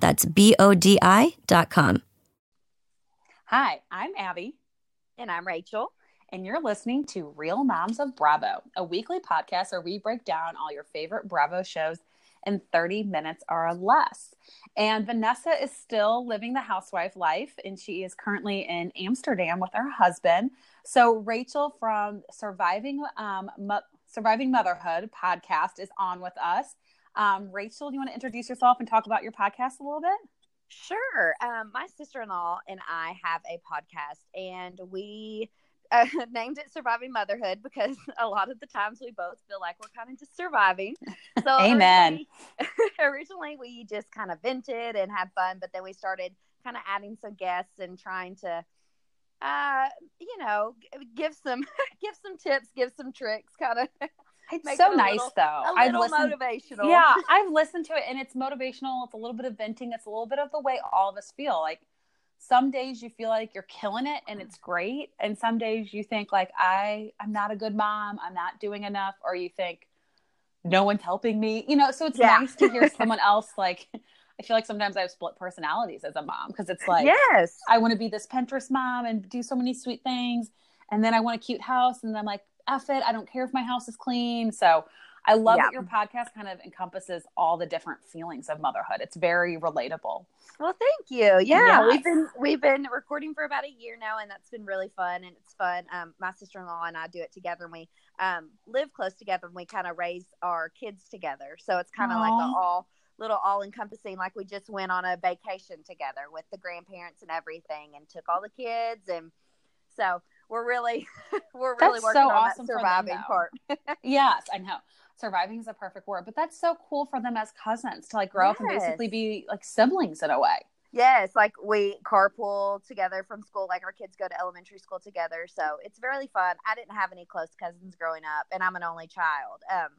That's B O D I dot com. Hi, I'm Abby. And I'm Rachel. And you're listening to Real Moms of Bravo, a weekly podcast where we break down all your favorite Bravo shows in 30 minutes or less. And Vanessa is still living the housewife life, and she is currently in Amsterdam with her husband. So, Rachel from Surviving um, Mo- Surviving Motherhood podcast is on with us. Um, Rachel, do you want to introduce yourself and talk about your podcast a little bit? Sure. Um, my sister in law and I have a podcast, and we uh, named it Surviving Motherhood because a lot of the times we both feel like we're kind of just surviving. So, amen. Originally, originally, we just kind of vented and had fun, but then we started kind of adding some guests and trying to uh you know give some give some tips give some tricks kind of it's so nice little, though. i've listened motivational. Yeah i've listened to it and it's motivational. It's a little bit of venting. It's a little bit of the way all of us feel. Like some days you feel like you're killing it and it's great and some days you think like i i'm not a good mom. I'm not doing enough or you think no one's helping me. You know so it's yeah. nice to hear someone else like i feel like sometimes i have split personalities as a mom because it's like yes. I want to be this pinterest mom and do so many sweet things and then i want a cute house and then i'm like F it i don't care if my house is clean so I love yeah. that your podcast kind of encompasses all the different feelings of motherhood. It's very relatable. Well, thank you. Yeah, yes. we've been we've been recording for about a year now, and that's been really fun. And it's fun. Um, my sister in law and I do it together, and we um, live close together, and we kind of raise our kids together. So it's kind of like a all little all encompassing. Like we just went on a vacation together with the grandparents and everything, and took all the kids, and so we're really we're really that's working so on awesome that surviving them, part. yes, I know surviving is a perfect word, but that's so cool for them as cousins to like grow yes. up and basically be like siblings in a way. Yes, like we carpool together from school. Like our kids go to elementary school together, so it's really fun. I didn't have any close cousins growing up, and I'm an only child. Um,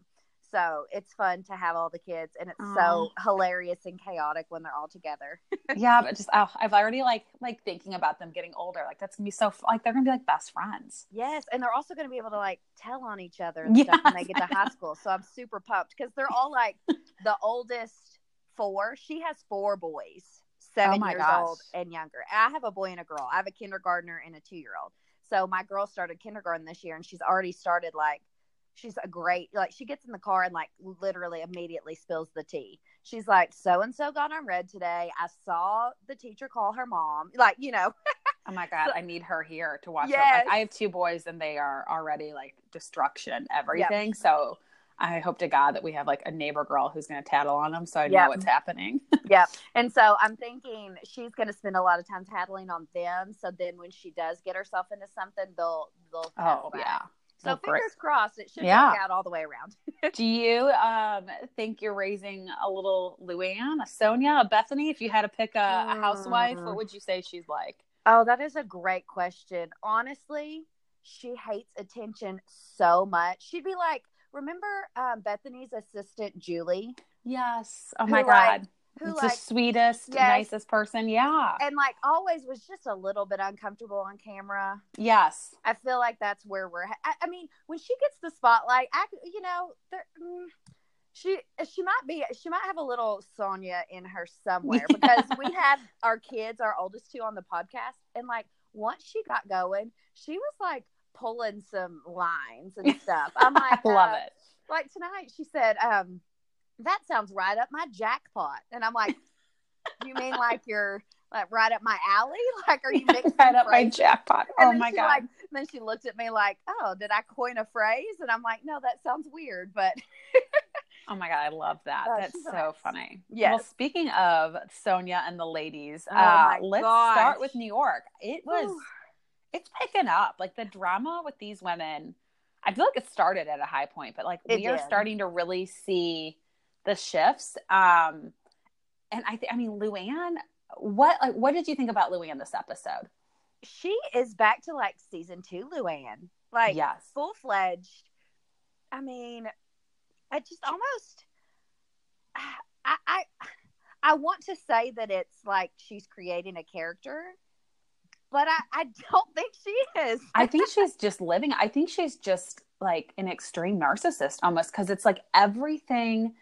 so it's fun to have all the kids, and it's Aww. so hilarious and chaotic when they're all together. yeah, but just oh, I've already like like thinking about them getting older. Like that's gonna be so like they're gonna be like best friends. Yes, and they're also gonna be able to like tell on each other and yes, stuff when they get to high school. So I'm super pumped because they're all like the oldest four. She has four boys, oh seven oh years gosh. old and younger. I have a boy and a girl. I have a kindergartner and a two year old. So my girl started kindergarten this year, and she's already started like she's a great like she gets in the car and like literally immediately spills the tea she's like so and so got on red today i saw the teacher call her mom like you know oh my god so, i need her here to watch yes. Like, i have two boys and they are already like destruction everything yep. so I hope to God that we have like a neighbor girl who's going to tattle on them, so I yep. know what's happening. yeah, and so I'm thinking she's going to spend a lot of time tattling on them. So then when she does get herself into something, they'll they'll oh back. yeah, so fingers great. crossed, it should yeah. work out all the way around. Do you um, think you're raising a little Luann, a Sonja, a Bethenny? If you had to pick a, a housewife, what mm. would you say she's like? Oh, that is a great question. Honestly, she hates attention so much. She'd be like, remember um, Bethenny's assistant, Julie? Yes. Oh my God. Like, who like, the sweetest, yes, nicest person. Yeah. And like always was just a little bit uncomfortable on camera. Yes. I feel like that's where we're I, I mean, when she gets the spotlight, I you know, there mm, she she might be she might have a little Sonja in her somewhere yes. because we had our kids, our oldest two on the podcast and like once she got going, she was like pulling some lines and stuff. I'm like love uh, it. Like tonight she said um that sounds right up my jackpot. And I'm like, you mean like your like right up my alley? Like, are you mixing right up my jackpot? oh my god! Like, then she looked at me like, "Oh, did I coin a phrase?" And I'm like, "No, that sounds weird." But oh my god, I love that. Oh, That's so nice. funny. Yeah. Well, speaking of Sonja and the ladies, oh uh, let's gosh. start with New York. It was. Ooh. It's picking up. Like the drama with these women. I feel like it started at a high point, but like it we did. are starting to really see the shifts. Um, and I, th- I mean, Luann, what like what did you think about Luann this episode? She is back to like season two, Luann. Like yes, full fledged. I mean, I just almost. I, I I want to say that it's like she's creating a character, but I, I don't think she is. I think she's just living. I think she's just like an extreme narcissist almost because it's like everything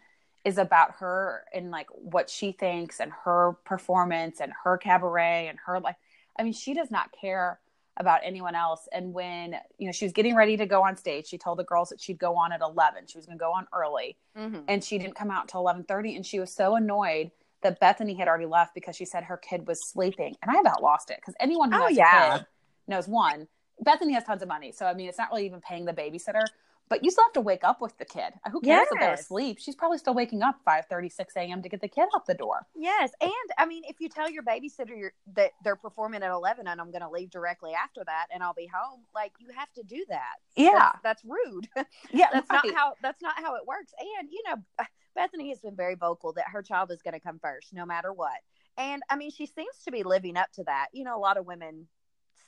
is about her and like what she thinks and her performance and her cabaret and her like I mean she does not care about anyone else. And when you know she was getting ready to go on stage she told the girls that she'd go on at 11 she was going to go on early. Mm-hmm. and she didn't come out until 11:30 and she was so annoyed that Bethenny had already left because she said her kid was sleeping. And I about lost it because anyone who oh, has yeah. a kid knows one Bethenny has tons of money. So I mean it's not really even paying the babysitter but you still have to wake up with the kid. Uh, who cares yes. if they're asleep? She's probably still waking up 5 36 a.m. to get the kid out the door. Yes. And I mean, if you tell your babysitter that they're performing at 11 and I'm going to leave directly after that and I'll be home, like you have to do that. Yeah. That's, that's rude. Yeah. that's right. not how, that's not how it works. And, you know, uh, Bethenny has been very vocal that her child is going to come first no matter what. And I mean, she seems to be living up to that. You know, a lot of women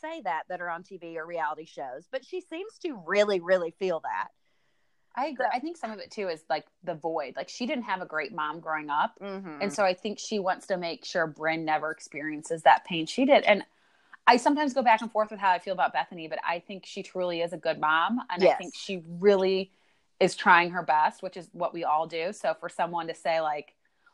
say that that are on TV or reality shows, but she seems to really, really feel that. I agree. I think some of it too is like the void. Like she didn't have a great mom growing up, mm-hmm. and so I think she wants to make sure Brynn never experiences that pain she did. And I sometimes go back and forth with how I feel about Bethenny, but I think she truly is a good mom, and yes. I think she really is trying her best, which is what we all do. So for someone to say like,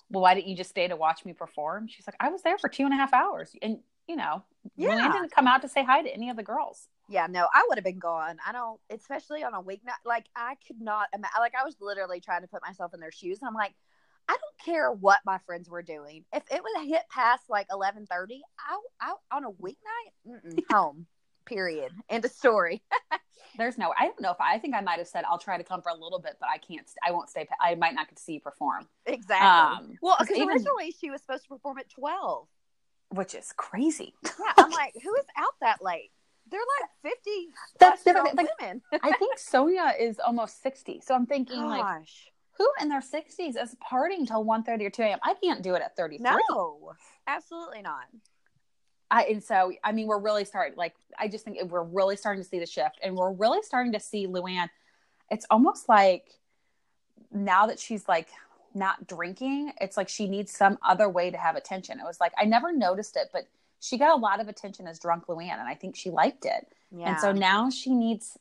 "Well, why didn't you just stay to watch me perform?" She's like, "I was there for two and a half hours, and you know, yeah. didn't come out to say hi to any of the girls. Yeah, no, I would have been gone. I don't, especially on a weeknight. Like, I could not imagine. Like, I was literally trying to put myself in their shoes. And I'm like, I don't care what my friends were doing. If it would hit past like 11:30, I, I on a weeknight, home. Period. End of story. There's no. I don't know if I, I, think I might have said I'll try to come for a little bit, but I can't. I won't stay. I might not get to see you perform. Exactly. Um, well, because originally she was supposed to perform at 12 which is crazy. Yeah, I'm like, who is out that late? They're like 50 That's different. Like, women. I think Sonja is almost 60. So I'm thinking Gosh. like who in their 60s is partying till 1 30 or 2 a.m. I can't do it at 33. No, absolutely not. I, and so, I mean, we're really starting, like, I just think we're really starting to see the shift and we're really starting to see Luann. It's almost like now that she's like not drinking, it's like she needs some other way to have attention. It was like I never noticed it, but she got a lot of attention as drunk Luann, and I think she liked it. Yeah. And so now she needs.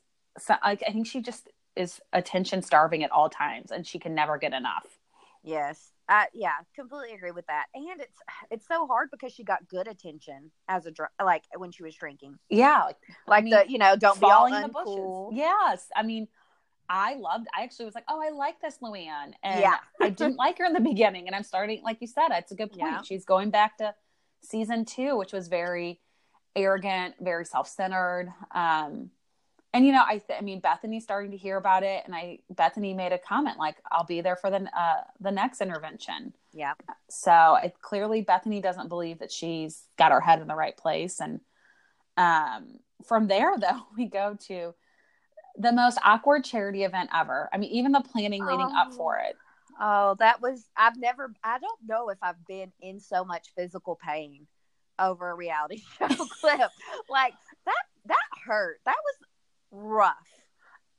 like I think she just is attention starving at all times, and she can never get enough. Yes, uh, yeah, completely agree with that. And it's it's so hard because she got good attention as a dr- like when she was drinking. Yeah, like, like I mean, the you know don't be all uncool. Yes, I mean I loved. I actually was like, oh, I like this Luann, and yeah. I didn't like her in the beginning, and I'm starting, like you said, it's a good point. Yeah. She's going back to season two, which was very arrogant, very self-centered. Um, and you know, I, th- I mean, Bethenny's starting to hear about it, and I Bethenny made a comment like, "I'll be there for the uh, the next intervention." Yeah. So it, clearly, Bethenny doesn't believe that she's got her head in the right place, and um, from there, though, we go to the most awkward charity event ever. I mean, even the planning leading oh. up for it. Oh, that was I've never I don't know if I've been in so much physical pain over a reality show clip. Like that that hurt. That was rough.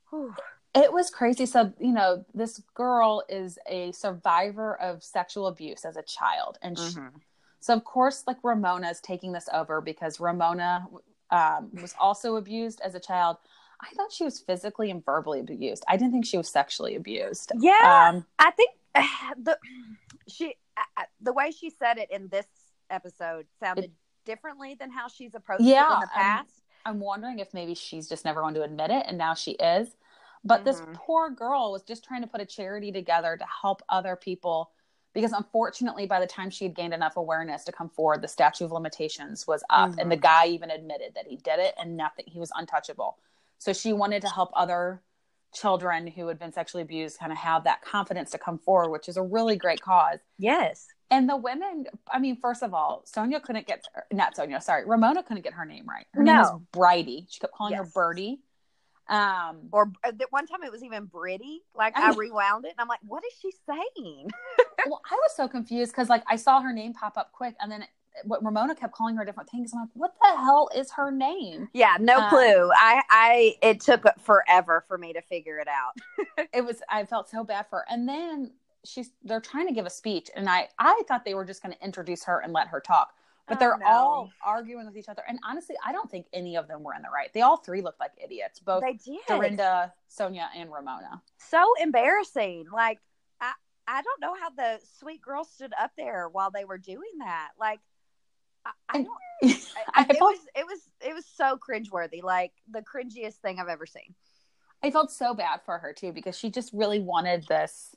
Whew. It was crazy. So, you know, this girl is a survivor of sexual abuse as a child. And mm-hmm. she, so, of course, like Ramona is taking this over because Ramona um, was also abused as a child. I thought she was physically and verbally abused. I didn't think she was sexually abused. Yeah, um, I think uh, the she uh, the way she said it in this episode sounded it, differently than how she's approached yeah, it in the past. I'm, I'm, wondering if maybe she's just never going to admit it, and now she is. But mm-hmm. this poor girl was just trying to put a charity together to help other people because unfortunately by the time she had gained enough awareness to come forward the statute of limitations was up mm-hmm. and the mm-hmm. guy even admitted that he did it and nothing he was untouchable so she wanted to help other children who had been sexually abused kind of have that confidence to come forward which is a really great cause yes and the women i mean first of all sonja couldn't get not sonja sorry ramona couldn't get her name right her no. name is bridie she kept calling yes. her birdie um, or uh, one time it was even Britty. Like I, I rewound it and I'm like, what is she saying? well, I was so confused because like I saw her name pop up quick and then it, what Ramona kept calling her different things. I'm like, what the hell is her name? Yeah, no um, clue. I, I, it took forever for me to figure it out. it was, I felt so bad for her. And then she's, they're trying to give a speech, and I, I thought they were just going to introduce her and let her talk but oh, they're no. all arguing with each other. And honestly, I don't think any of them were in the right. They all three looked like idiots. Both they did. Dorinda, Sonja, and Ramona. So embarrassing. Like I, I don't know how the sweet girl stood up there while they were doing that. Like I, I don't. I, it was it was it was so cringeworthy. Like the cringiest thing I've ever seen. I felt so bad for her too because she just really wanted this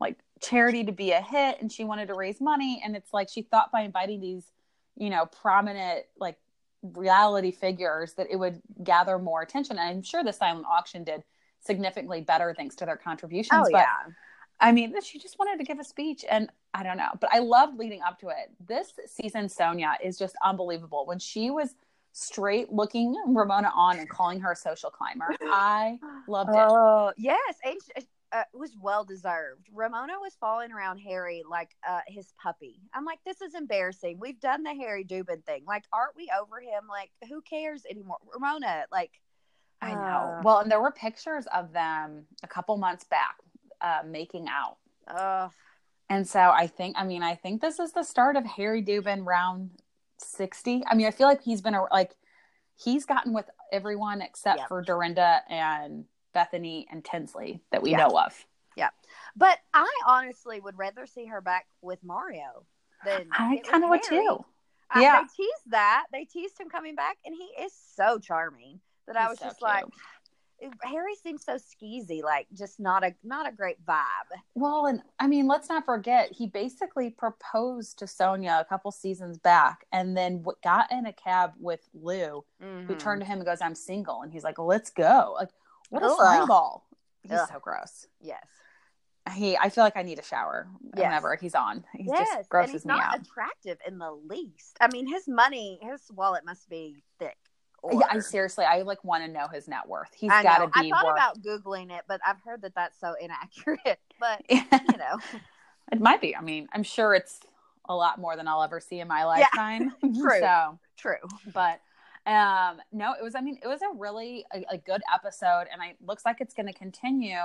like charity to be a hit and she wanted to raise money and it's like she thought by inviting these you know, prominent like reality figures that it would gather more attention. And I'm sure the silent auction did significantly better thanks to their contributions. Oh, but yeah. I mean, she just wanted to give a speech and I don't know, but I loved leading up to it. This season, Sonja is just unbelievable. When she was straight looking Ramona on and calling her a social climber, I loved it. Oh, yes. And uh, was well deserved. Ramona was falling around Harry like uh, his puppy. I'm like, this is embarrassing. We've done the Harry Dubin thing. Like, aren't we over him? Like, who cares anymore? Ramona, like, I know. Uh, well, and there were pictures of them a couple months back uh, making out. Uh, and so I think, I mean, I think this is the start of Harry Dubin round 60. I mean, I feel like he's been a, like, he's gotten with everyone except yep. for Dorinda and Bethenny and Tinsley that we yeah. know of. Yeah. But I honestly would rather see her back with Mario than I kind of would too. yeah. They teased that. They teased him coming back and he is so charming that He's I was so just cute. like Harry seems so skeezy, like just not a not a great vibe. Well, and I mean, let's not forget he basically proposed to Sonja a couple seasons back, and then got in a cab with Lou, mm-hmm. who turned to him and goes, "I'm single," and he's like, "Let's go." Like, what a slime ball. He's Ugh. so gross. Yes. He, I feel like I need a shower yes. whenever he's on. He yes. just grosses and he's me not out. Attractive in the least. I mean, his money, his wallet must be thick. Yeah, I seriously, I like want to know his net worth. He's got to be. I thought worth... about googling it, but I've heard that that's so inaccurate. But you know, it might be. I mean, I'm sure it's a lot more than I'll ever see in my lifetime. Yeah. True. so true. But um, no, it was, I mean, it was a really, a, a good episode and it looks like it's going to continue.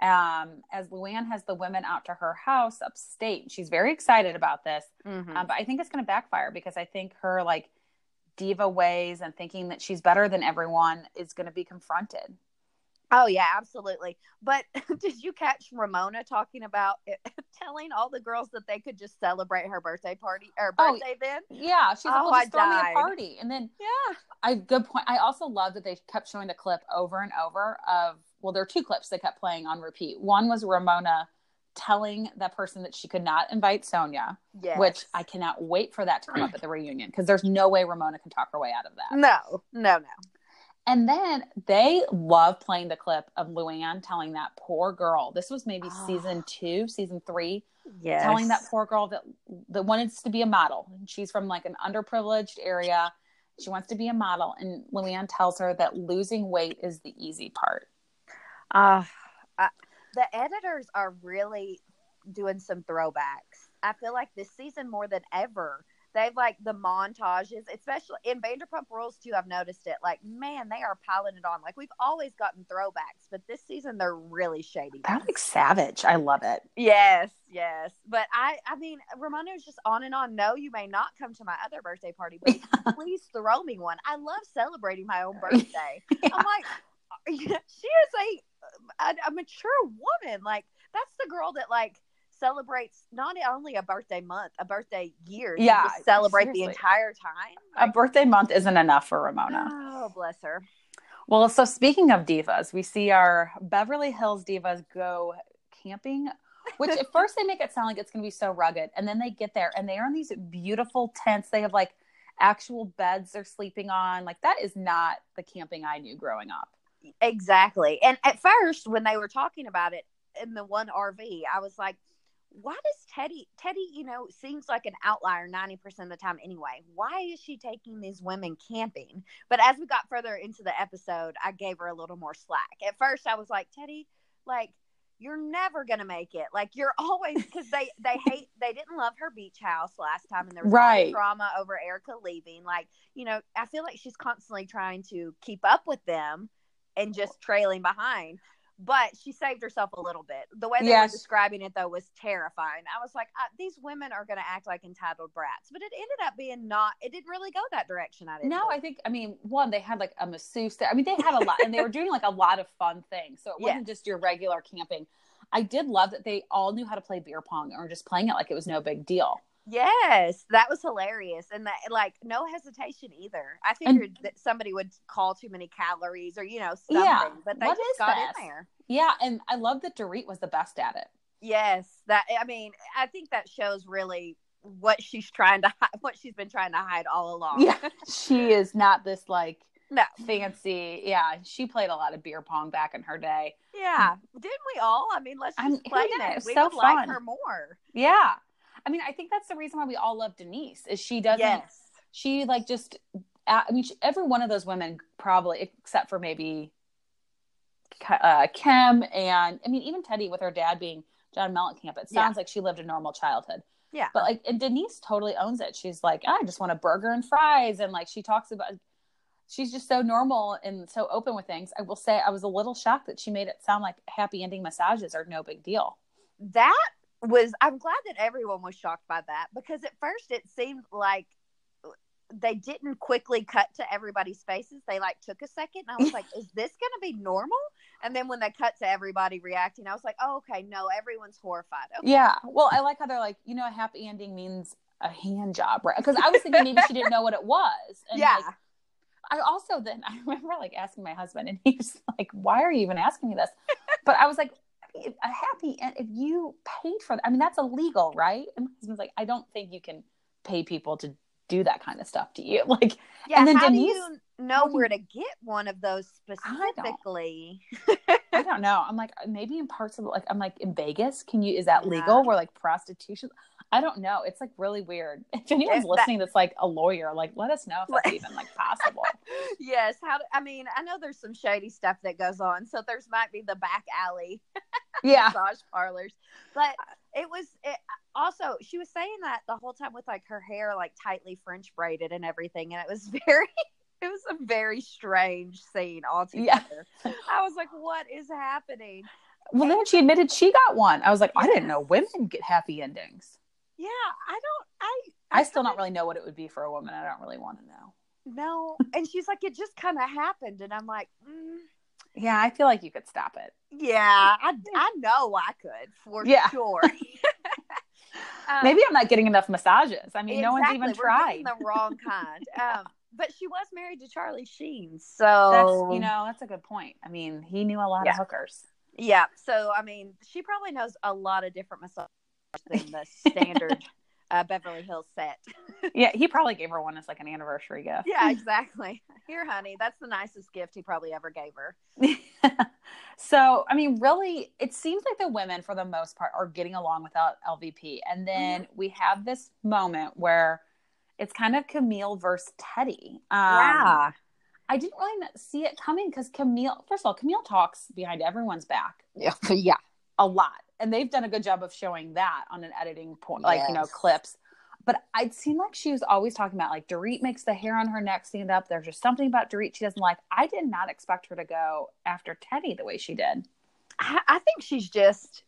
Um, as Luann has the women out to her house upstate. She's very excited about this. Mm-hmm. Um, but I think it's going to backfire because I think her like diva ways and thinking that she's better than everyone is going to be confronted. Oh yeah, absolutely. But did you catch Ramona talking about it, telling all the girls that they could just celebrate her birthday party or oh, birthday oh, then? Yeah, she's like, oh, well, just I throw me a party, and then yeah, I good point. I also love that they kept showing the clip over and over of well, there are two clips they kept playing on repeat. One was Ramona telling that person that she could not invite Sonja, yes. which I cannot wait for that to come up at the reunion because there's no way Ramona can talk her way out of that. No, no, no. And then they love playing the clip of Luann telling that poor girl. This was maybe oh. season two, season three. Yes. Telling that poor girl that that wanted to be a model. She's from like an underprivileged area. She wants to be a model, and Luann tells her that losing weight is the easy part. Uh, uh the editors are really doing some throwbacks. I feel like this season more than ever They've like the montages, especially in Vanderpump Rules too. I've noticed it. Like, man, they are piling it on. Like we've always gotten throwbacks, but this season they're really shady. They're like savage. I love it. Yes, yes. But I, I mean, Ramona is just on and on. No, you may not come to my other birthday party, but please throw me one. I love celebrating my own birthday. yeah. I'm like, she is a, a, a mature woman. Like that's the girl that like celebrates not only a birthday month, a birthday year. Yeah, celebrate seriously. the entire time. Like, a birthday month isn't enough for Ramona. Oh, bless her. Well, so speaking of divas, we see our Beverly Hills divas go camping Which at first they make it sound like it's going to be so rugged, and then they get there and they are in these beautiful tents. They have like actual beds they're sleeping on. Like that is not the camping I knew growing up. Exactly. And at first, when they were talking about it in the one RV, I was like, why does Teddi, Teddi, you know, seems like an outlier 90% of the time anyway. Why is she taking these women camping? But as we got further into the episode, I gave her a little more slack. At first I was like, Teddi, like you're never gonna make it. Like you're always because they they hate they didn't love her beach house last time, and there was right. drama over Erika leaving. Like you know, I feel like she's constantly trying to keep up with them and just trailing behind but she saved herself a little bit. The way they yes. were describing it though was terrifying. I was like, uh, these women are going to act like entitled brats, but it ended up being not. It didn't really go that direction. I didn't. No, think. I think. I mean, one, they had like a masseuse there. I mean, they had a lot, and they were doing like a lot of fun things. So it wasn't just your regular camping. I did love that they all knew how to play beer pong or just playing it like it was no big deal. Yes, that was hilarious, and that like no hesitation either. I figured and, that somebody would call too many calories or you know something, yeah, but they just got this? in there. Yeah, and I love that Dorit was the best at it. Yes, that I mean, I think that shows really what she's trying to what she's been trying to hide all along. Yeah, she is not this like no fancy. Yeah, she played a lot of beer pong back in her day. Yeah, didn't we all? I mean, let's just play it. it. We so would fun. like her more. Yeah, I mean, I think that's the reason why we all love Denise is she doesn't. Yes. She like just. I mean, she, every one of those women probably, except for maybe uh, Kim and I mean even Teddi with her dad being John Mellencamp. It sounds yeah. like she lived a normal childhood. Yeah. But like, and Denise totally owns it. She's like, I just want a burger and fries, and like she talks about. She's just so normal and so open with things. I will say I was a little shocked that she made it sound like happy ending massages are no big deal. That was I'm glad that everyone was shocked by that because at first it seemed like they didn't quickly cut to everybody's faces. They like took a second and I was like, is this gonna be normal? And then when they cut to everybody reacting, I was like, oh okay, no, everyone's horrified. Okay. Yeah. Well, I like how they're like, you know, a happy ending means a hand job, right? Because I was thinking maybe she didn't know what it was. And yeah. Like, I also then I remember like asking my husband and he was like, Why are you even asking me this? But I was like, a happy and if you paid for that, I mean that's illegal, right? And my husband's like, I don't think you can pay people to do that kind of stuff to you. Like, yeah, and then how Denise, do you know where to get one of those specifically? I don't, I don't know. I'm like, uh, maybe in parts of like, I'm like in Vegas. Can you? Is that legal? Yeah. Where like prostitution? I don't know. It's like really weird. If anyone's if listening that, that's like a lawyer, like let us know if that's even like possible. yes. How? I mean, I know there's some shady stuff that goes on. So there's might be the back alley. Yeah. Massage parlors, but it was it, also she was saying that the whole time with like her hair like tightly French braided and everything, and it was very. It was a very strange scene altogether. Yeah. I was like, "What is happening?" Well, then she admitted she got one. I was like, I didn't know women get happy endings. Yeah, I don't. I I, I still don't really know what it would be for a woman. I don't really want to know. No, and she's like, it just kind of happened, and I'm like, mm. Yeah, I feel like you could stop it. Yeah, I I know I could for yeah. sure. um, Maybe I'm not getting enough massages. I mean, exactly. no one's even tried the wrong kind. Um, but she was married to Charlie Sheen, so that's you know that's a good point. I mean, he knew a lot yeah. of hookers. Yeah, so I mean, she probably knows a lot of different massages than the standard uh, Beverly Hills set. yeah, he probably gave her one as like an anniversary gift. Yeah, exactly. Here, honey, that's the nicest gift he probably ever gave her. so, I mean, really, it seems like the women, for the most part, are getting along without LVP. And then mm-hmm. we have this moment where it's kind of Camille versus Teddi. Um, yeah. I didn't really see it coming because Camille, first of all, Camille talks behind everyone's back. Yeah. yeah. A lot and they've done a good job of showing that on an editing point, like yes. you know clips. But I'd seen like she was always talking about like Dorit makes the hair on her neck stand up. There's just something about Dorit she doesn't like. I did not expect her to go after Teddi the way she did. I, I think she's just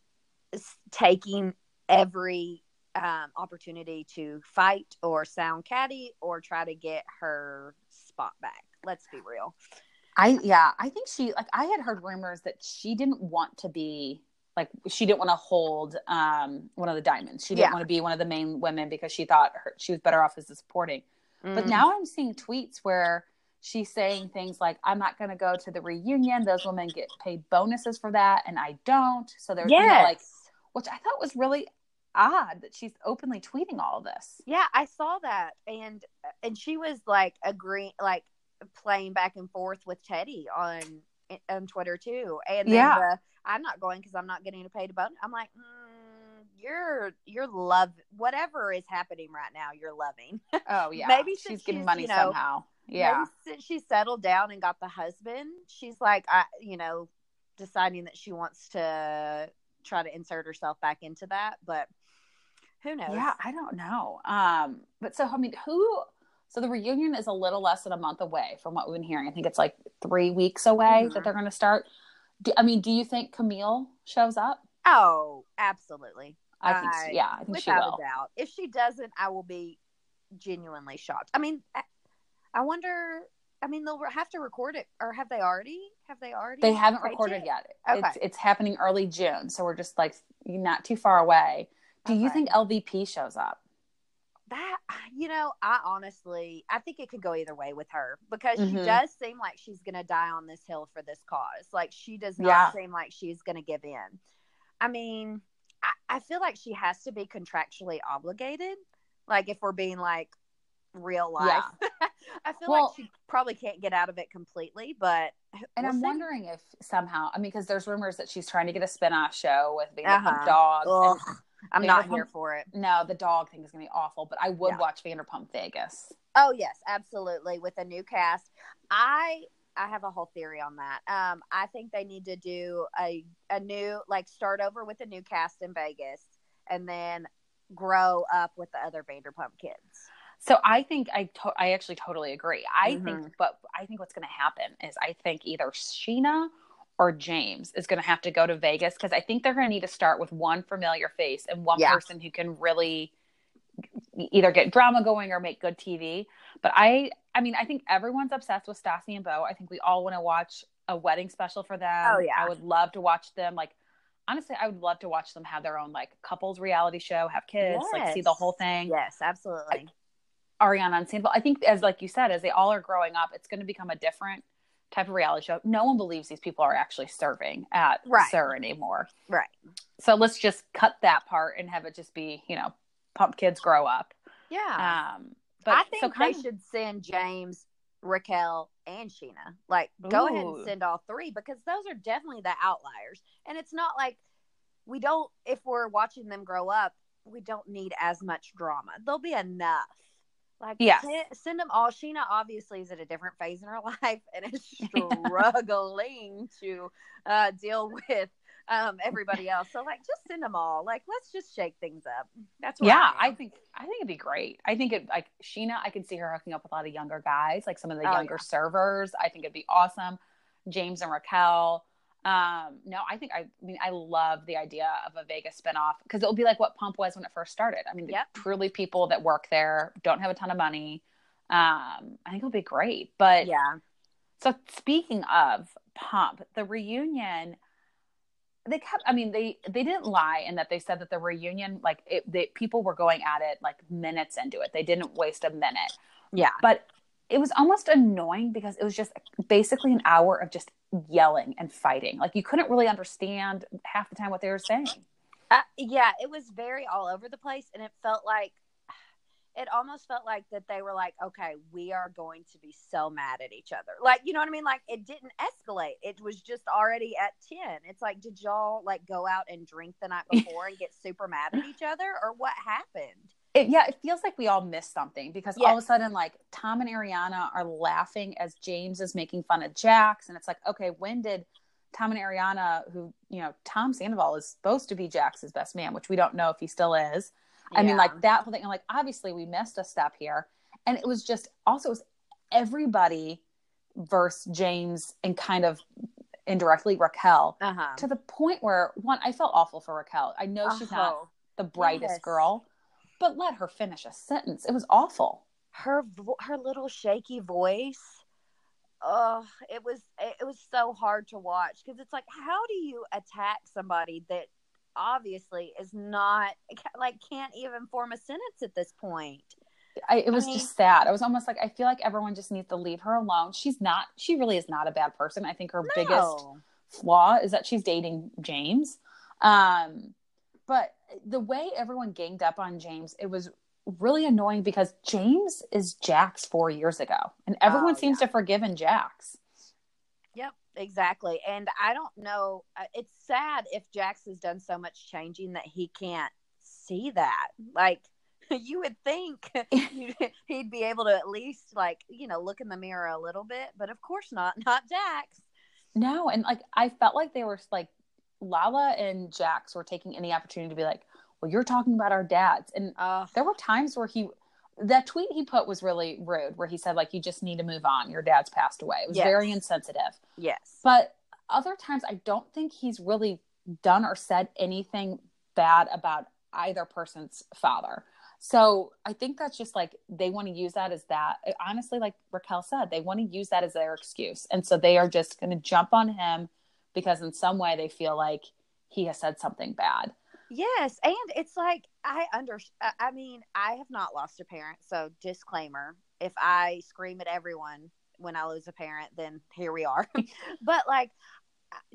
taking every um, opportunity to fight or sound catty or try to get her spot back. Let's be real. I yeah, I think she like I had heard rumors that she didn't want to be like she didn't want to hold um, one of the diamonds. She didn't yeah. want to be one of the main women because she thought her, she was better off as a supporting. Mm. But now I'm seeing tweets where she's saying things like, "I'm not going to go to the reunion. Those women get paid bonuses for that, and I don't." So there's yes. you know, like which I thought was really odd that she's openly tweeting all of this. Yeah, I saw that, and and she was like agreeing, like playing back and forth with Teddi on on Twitter too. And yeah, the, I'm not going because I'm not getting a paid to vote. I'm like, mm, you're you're love whatever is happening right now. You're loving. Oh yeah, maybe she's getting money you know, somehow. Yeah, since she settled down and got the husband, she's like, I you know, deciding that she wants to try to insert herself back into that, but who knows? Yeah, I don't know. Um, but so I mean, who? So the reunion is a little less than a month away from what we've been hearing. I think it's like three weeks away mm-hmm. that they're going to start. Do, I mean, do you think Camille shows up? Oh, absolutely. I think, so. yeah, I think she will. a doubt. If she doesn't, I will be genuinely shocked. I mean, I, I wonder. I mean, they'll have to record it, or have they already? Have they already? They haven't recorded it? yet. Okay. It's, it's happening early June, so we're just like not too far away. Do okay. you think LVP shows up? That you know, I honestly, I think it could go either way with her because mm-hmm. she does seem like she's going to die on this hill for this cause. Like she does not yeah. seem like she's going to give in. I mean, I, I feel like she has to be contractually obligated. Like if we're being like real life. Yeah. I feel well, like she probably can't get out of it completely, but and we'll I'm see. wondering if somehow, I mean, because there's rumors that she's trying to get a spin-off show with Vanderpump uh-huh. Dogs. I'm Vanderpump, not here for it. No, the dog thing is gonna be awful, but I would yeah. watch Vanderpump Vegas. Oh yes, absolutely. With a new cast, I I have a whole theory on that. Um, I think they need to do a a new like start over with a new cast in Vegas, and then grow up with the other Vanderpump kids. So I think I to- I actually totally agree. I mm-hmm. think, but I think what's going to happen is I think either Scheana or James is going to have to go to Vegas because I think they're going to need to start with one familiar face and one yeah. person who can really either get drama going or make good TV. But I, I mean, I think everyone's obsessed with Stassi and Beau. I think we all want to watch a wedding special for them. Oh yeah, I would love to watch them. Like honestly, I would love to watch them have their own like couples reality show, have kids, yes. like see the whole thing. Yes, absolutely. Like, Ariana and Sandoval. I think as like you said, as they all are growing up, it's going to become a different type of reality show. No one believes these people are actually serving at right. SUR anymore. Right. So let's just cut that part and have it just be, you know, pump kids grow up. Yeah. Um, but I think so they of... should send James, Raquel, and Scheana. Like, go ahead and send all three because those are definitely the outliers. And it's not like we don't, if we're watching them grow up, we don't need as much drama. There'll be enough like, yeah, send them all. Scheana obviously is at a different phase in her life and is struggling to uh, deal with um, everybody else. So, like, just send them all. Like, let's just shake things up. That's yeah. I, I, think I think it'd be great. I think it like Scheana. I can see her hooking up with a lot of younger guys, like some of the oh, younger yeah. servers. I think it'd be awesome. James and Raquel. Um, no, I think I, I, mean I love the idea of a Vegas spinoff because it'll be like what Pump was when it first started. I mean, yep. truly people that work there don't have a ton of money. Um, I think it'll be great. But yeah. So speaking of Pump, the reunion, they kept. I mean, they they didn't lie in that they said that the reunion, like it, they, people were going at it like minutes into it. They didn't waste a minute. Yeah. But it was almost annoying because it was just basically an hour of just yelling and fighting. Like you couldn't really understand half the time what they were saying. Uh, yeah, it was very all over the place, and it felt like it almost felt like that they were like, okay, we are going to be so mad at each other. Like, you know what I mean? Like, it didn't escalate. It was just already at 10. It's like, did y'all like go out and drink the night before and get super mad at each other, or what happened? It, yeah, it feels like we all missed something because yes. all of a sudden, like Tom and Ariana are laughing as James is making fun of Jax, and it's like, okay, when did Tom and Ariana, who you know, Tom Sandoval is supposed to be Jax's best man, which we don't know if he still is. Yeah. I mean, like that whole thing. I'm like, obviously, we missed a step here, and it was just also it was everybody versus James and kind of indirectly Raquel uh-huh. to the point where one, I felt awful for Raquel. I know she's not uh-huh. the brightest yes. girl but let her finish a sentence. It was awful. Her her little shaky voice. Oh, it was it was so hard to watch because it's like, how do you attack somebody that obviously is not like can't even form a sentence at this point? I, it was I mean, just sad. I was almost like I feel like everyone just needs to leave her alone. She's not. She really is not a bad person. I think her no. biggest flaw is that she's dating James. Um, but the way everyone ganged up on James, it was really annoying because James is Jax four years ago, and everyone oh, seems yeah. to forgive in Jax. Yep, exactly. And I don't know. It's sad if Jax has done so much changing that he can't see that. Like you would think he'd be able to at least like you know look in the mirror a little bit, but of course not. Not Jax. No, and like I felt like they were like Lala and Jax were taking any opportunity to be like, well, you're talking about our dads. And uh, there were times where he, that tweet he put was really rude, where he said, like, you just need to move on. Your dad's passed away. It was yes. very insensitive. Yes. But other times, I don't think he's really done or said anything bad about either person's father. So I think that's just like they want to use that as that. Honestly, like Raquel said, they want to use that as their excuse. And so they are just going to jump on him because in some way they feel like he has said something bad. Yes, and it's like I under I mean, I have not lost a parent, so disclaimer, if I scream at everyone when I lose a parent, then here we are. but like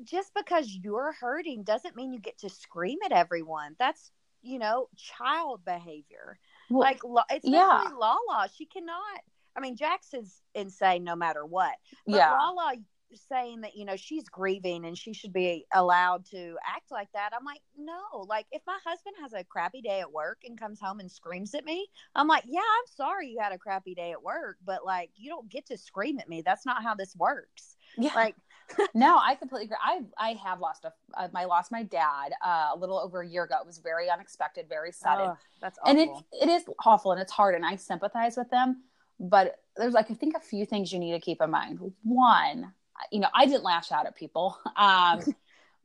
just because you're hurting doesn't mean you get to scream at everyone. That's, you know, child behavior. Well, like especially yeah. Lala, she cannot I mean, Jax is insane no matter what. But yeah. Lala, saying that you know she's grieving and she should be allowed to act like that i'm like no like if my husband has a crappy day at work and comes home and screams at me i'm like yeah i'm sorry you had a crappy day at work but like you don't get to scream at me that's not how this works. Yeah. Like no i completely agree i i have lost a uh, i lost my dad uh, a little over a year ago it was very unexpected very sudden. Oh, that's awful. and it it is awful and it's hard and i sympathize with them but there's like i think a few things you need to keep in mind. One you know, I didn't lash out at people. Um,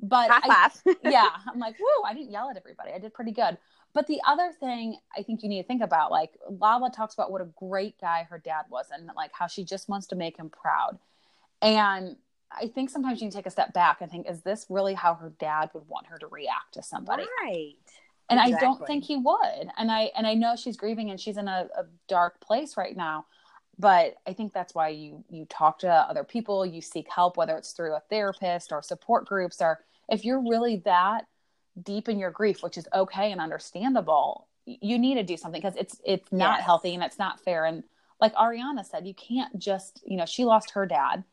but I, yeah, I'm like, whoa, I didn't yell at everybody. I did pretty good. But the other thing I think you need to think about, like Lala talks about what a great guy her dad was and like how she just wants to make him proud. And I think sometimes you take a step back and think, is this really how her dad would want her to react to somebody? Right. And exactly. I don't think he would. And I and I know she's grieving and she's in a, a dark place right now but i think that's why you you talk to other people you seek help whether it's through a therapist or support groups or if you're really that deep in your grief which is okay and understandable you need to do something because it's it's not yes. healthy and it's not fair. And like ariana said you can't just you know she lost her dad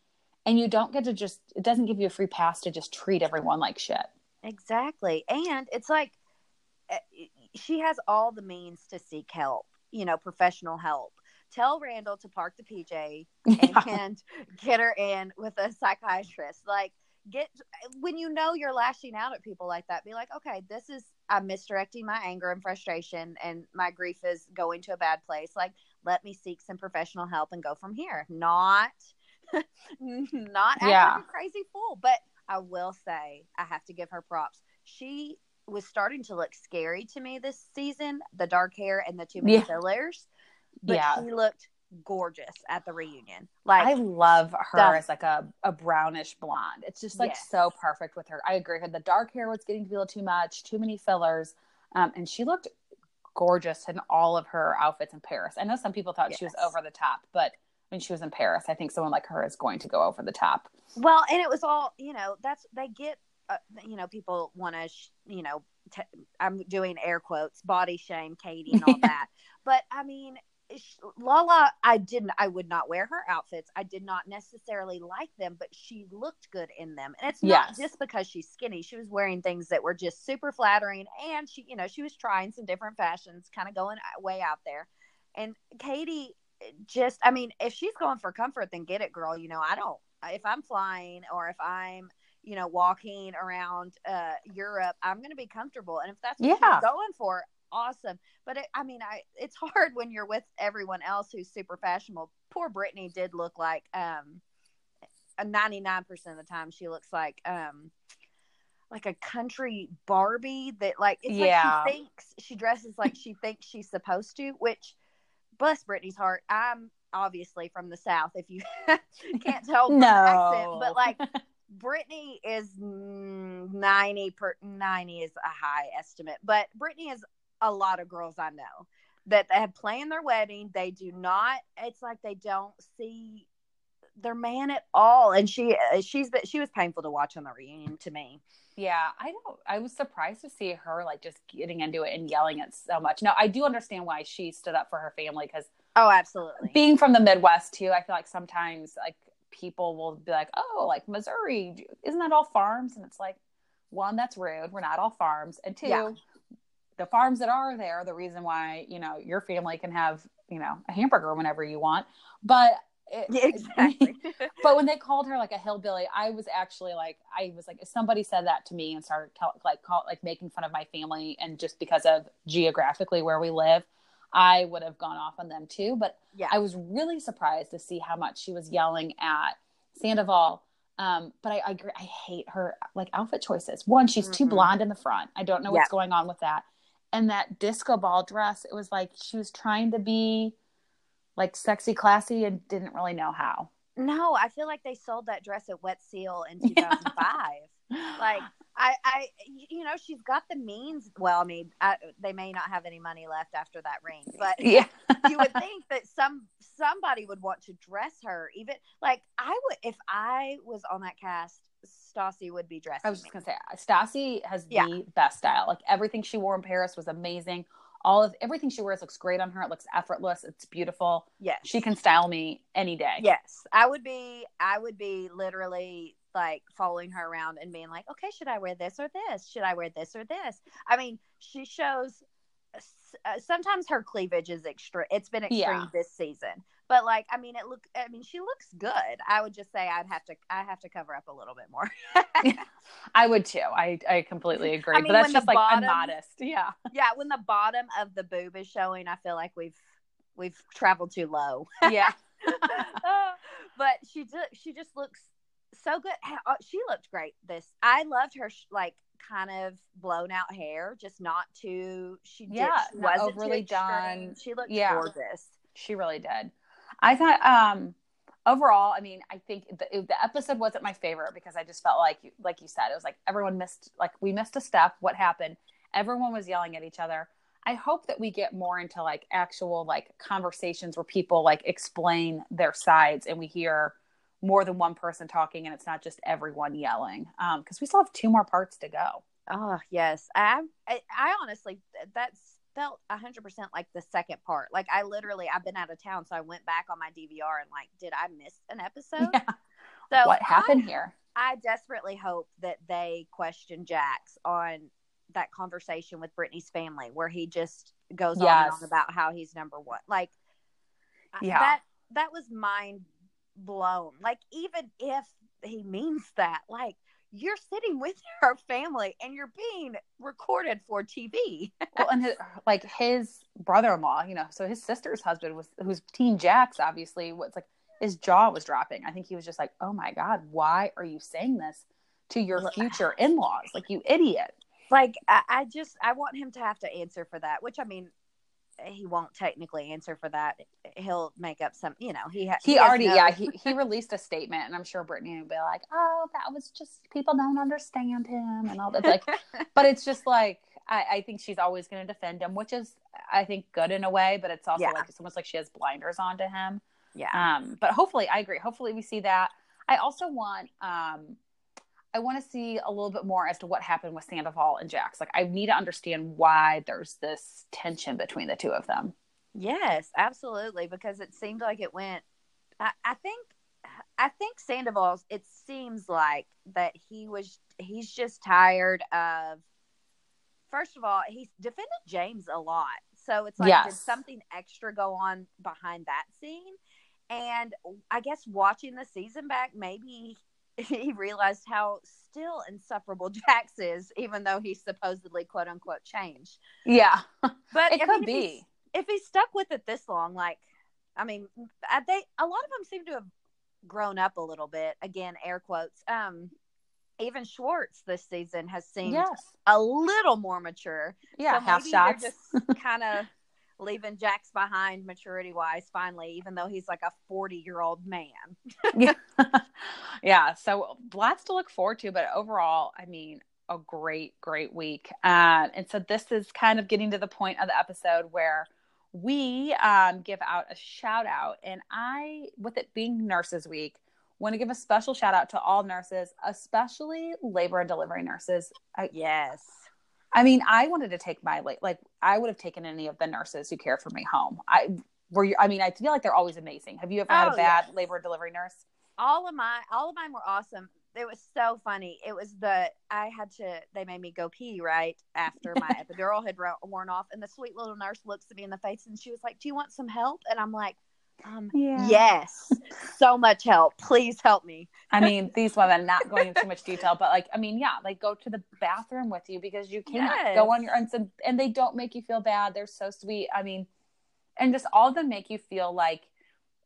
and you don't get to just it doesn't give you a free pass to just treat everyone like shit. Exactly. And it's like eh, she has all the means to seek help you know professional help tell Randall to park the PJ and, get her in with a psychiatrist. Like, get when you know you're lashing out at people like that, be like, okay, this is I'm misdirecting my anger and frustration, and my grief is going to a bad place. Like, let me seek some professional help and go from here. Not, not yeah. a crazy fool. But I will say, I have to give her props. She was starting to look scary to me this season. The dark hair and the too many yeah. fillers but yeah. she looked gorgeous at the reunion. Like I love her as like a, a brownish blonde. It's just like yes. so perfect with her. I agree. Her the dark hair was getting to be a little too much, too many fillers, um, and she looked gorgeous in all of her outfits in Paris. I know some people thought yes. she was over the top, but when she was in Paris, I think someone like her is going to go over the top. Well, and it was all you know. That's they get. Uh, you know, people want to, sh- you know, i t- I'm doing air quotes, body shame Katie and all that. But I mean, Lala, I didn't, I would not wear her outfits. I did not necessarily like them, but she looked good in them. And it's not yes. just because she's skinny. She was wearing things that were just super flattering. And she, you know, she was trying some different fashions, kind of going way out there. And Katie just, I mean, if she's going for comfort, then get it, girl. You know, I don't, if I'm flying or if I'm, you know, walking around uh, Europe, I'm going to be comfortable. And if that's what yeah. she's going for, awesome. But it, I mean, I it's hard when you're with everyone else who's super fashionable. Poor Brittany did look like um, a 99% of the time she looks like um like a country Barbie that like it's yeah. like she thinks she dresses like she thinks she's supposed to, which bless Brittany's heart. I'm obviously from the South if you can't tell no. accent, but like Brittany is 90 per 90 is a high estimate, but Brittany is a lot of girls I know that have planned their wedding. They do not, it's like they don't see their man at all. And she uh, she's she was painful to watch on the reunion to me. Yeah, I don't. I was surprised to see her like just getting into it and yelling it so much. Now I do understand why she stood up for her family because oh, absolutely. Being from the Midwest too, I feel like sometimes like people will be like, oh, like Missouri, isn't that all farms? And it's like, one, that's rude. We're not all farms, and two, yeah. The farms that are there are the reason why you know your family can have you know a hamburger whenever you want. But it, yeah, exactly. but when they called her like a hillbilly, I was actually like, I was like, if somebody said that to me and started tell, like call, like making fun of my family and just because of geographically where we live, I would have gone off on them too. But yeah. I was really surprised to see how much she was yelling at Sandoval. Um, but I, I agree. I hate her like outfit choices. One, she's mm-hmm. too blonde in the front. I don't know what's going on with that. And that disco ball dress, it was like she was trying to be like sexy, classy, and didn't really know how. No, I feel like they sold that dress at Wet Seal in 2005. Yeah. Like I, I, you know, she's got the means. Well, I mean, I, they may not have any money left after that ring, but yeah, you would think that some somebody would want to dress her. Even like I would, if I was on that cast, Stassi would be dressed. I was just gonna say, Stassi has yeah. the best style. Like everything she wore in Paris was amazing all of everything she wears looks great on her. It looks effortless. It's beautiful. Yes. She can style me any day. Yes. I would be I would be literally like following her around and being like, "Okay, should I wear this or this? Should I wear this or this?" I mean, she shows uh, sometimes her cleavage is extra. It's been extreme yeah. this season, but like, I mean, it look. I mean, she looks good. I would just say I'd have to. I have to cover up a little bit more. I would too. I I completely agree. I mean, but that's just like bottom, modest. Yeah. Yeah. When the bottom of the boob is showing, I feel like we've we've traveled too low. Yeah. but she just she just looks so good. Uh, she looked great. This I loved her like kind of blown out hair, just not too. She yeah, did, she wasn't overly done. She looked yeah, gorgeous. She really did. I thought um overall, I mean, I think the, the episode wasn't my favorite because I just felt like like you said, it was like everyone missed like we missed a step. What happened? Everyone was yelling at each other. I hope that we get more into like actual like conversations where people like explain their sides and we hear more than one person talking and it's not just everyone yelling um because we still have two more parts to go oh yes i i, I honestly that's felt 100% like the second part like i literally i've been out of town so i went back on my dvr and like did i miss an episode yeah. so what happened I, here i desperately hope that they question jax on that conversation with brittany's family where he just goes yes. on and on about how he's number one like yeah that that was mind blown. Like, even if he means that, like, you're sitting with her family and you're being recorded for TV. well, and his, like his brother-in-law, you know, so his sister's husband was who's Team Jax, obviously, was like his jaw was dropping. I think he was just like, "Oh my god, why are you saying this to your future in-laws? Like, you idiot!" Like, I, I just I want him to have to answer for that. Which I mean, he won't technically answer for that. He'll make up some, you know, he ha- he, he already no- yeah he he released a statement, and I'm sure Brittany will be like, oh, that was just people don't understand him and all that. Like, but it's just like I, I think she's always going to defend him, which is I think good in a way, but it's also yeah. like it's almost like she has blinders on to him. Yeah. Um. But hopefully, I agree. Hopefully, we see that. I also want um I want to see a little bit more as to what happened with Sandoval and Jax. Like, I need to understand why there's this tension between the two of them. Yes, absolutely. Because it seemed like it went. I, I think. I think Sandoval's. It seems like that he was. He's just tired of. First of all, he's defended James a lot, so it's like yes. did something extra go on behind that scene? And I guess watching the season back, maybe he realized how still insufferable Jax is, even though he supposedly quote unquote changed. Yeah, but it could mean, be if, he's stuck with it this long. Like, I mean, they a lot of them seem to have grown up a little bit. Again, air quotes. Um, even Schwartz this season has seemed yes. a little more mature. Yeah, so half shots. just kind of leaving Jax behind maturity wise finally, even though he's like a 40 year old man. yeah. yeah. So lots to look forward to, but overall, I mean, a great, great week. Uh, and so this is kind of getting to the point of the episode where we um, give out a shout out. And I, with it being Nurses Week, want to give a special shout out to all nurses, especially labor and delivery nurses. I, yes. I mean, I wanted to take my like I would have taken any of the nurses who care for me home. I were you I mean, I feel like they're always amazing. Have you ever had a oh, bad yes. labor and delivery nurse? All of my all of mine were awesome. It was so funny. It was the I had to they made me go pee right after my epidural had worn off and the sweet little nurse looks at me in the face and she was like, "Do you want some help?" And I'm like, um, yeah. Yes, so much help. Please help me. I mean, these women, not going into too much detail, but like, I mean, yeah, like go to the bathroom with you because you can't yes. go on your own. So, and they don't make you feel bad. They're so sweet. I mean, and just all of them make you feel like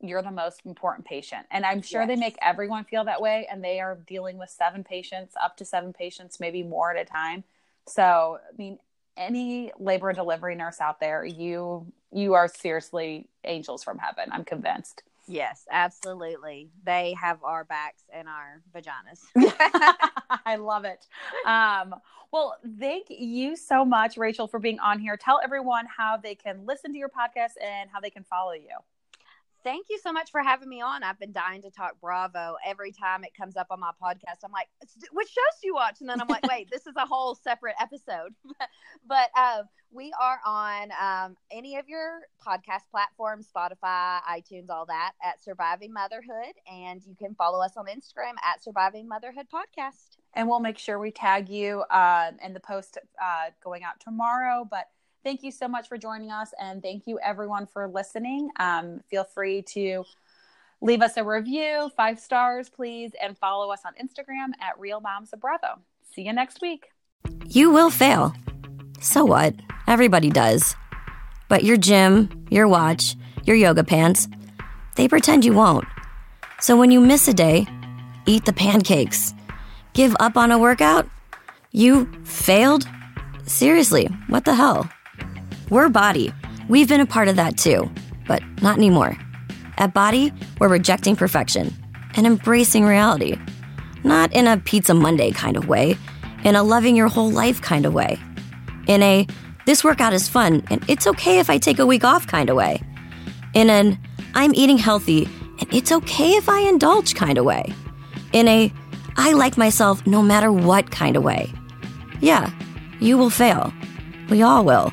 you're the most important patient. And I'm sure yes. they make everyone feel that way. And they are dealing with seven patients, up to seven patients, maybe more at a time. So, I mean, any labor and delivery nurse out there, you you are seriously angels from heaven. I'm convinced. Yes, absolutely. They have our backs and our vaginas. I love it. Um, well, thank you so much, Rachel, for being on here. Tell everyone how they can listen to your podcast and how they can follow you thank you so much for having me on. I've been dying to talk Bravo every time it comes up on my podcast. I'm like, which shows do you watch? And then I'm like, wait, this is a whole separate episode. but uh, we are on um, any of your podcast platforms, Spotify, iTunes, all that, at Surviving Motherhood. And you can follow us on Instagram at Surviving Motherhood Podcast. And we'll make sure we tag you uh, in the post uh, going out tomorrow. But thank you so much for joining us. And thank you, everyone, for listening. Um, feel free to leave us a review, five stars, please, and follow us on Instagram at Real Moms of Bravo. See you next week. You will fail. So what? Everybody does. But your gym, your watch, your yoga pants, they pretend you won't. So when you miss a day, eat the pancakes. Give up on a workout? You failed? Seriously, what the hell? We're Bodi. We've been a part of that too, but not anymore. At Bodi, we're rejecting perfection and embracing reality. Not in a Pizza Monday kind of way, in a loving your whole life kind of way. In a this workout is fun and it's okay if I take a week off kind of way. In an I'm eating healthy and it's okay if I indulge kind of way. In a I like myself no matter what kind of way. Yeah, you will fail. We all will.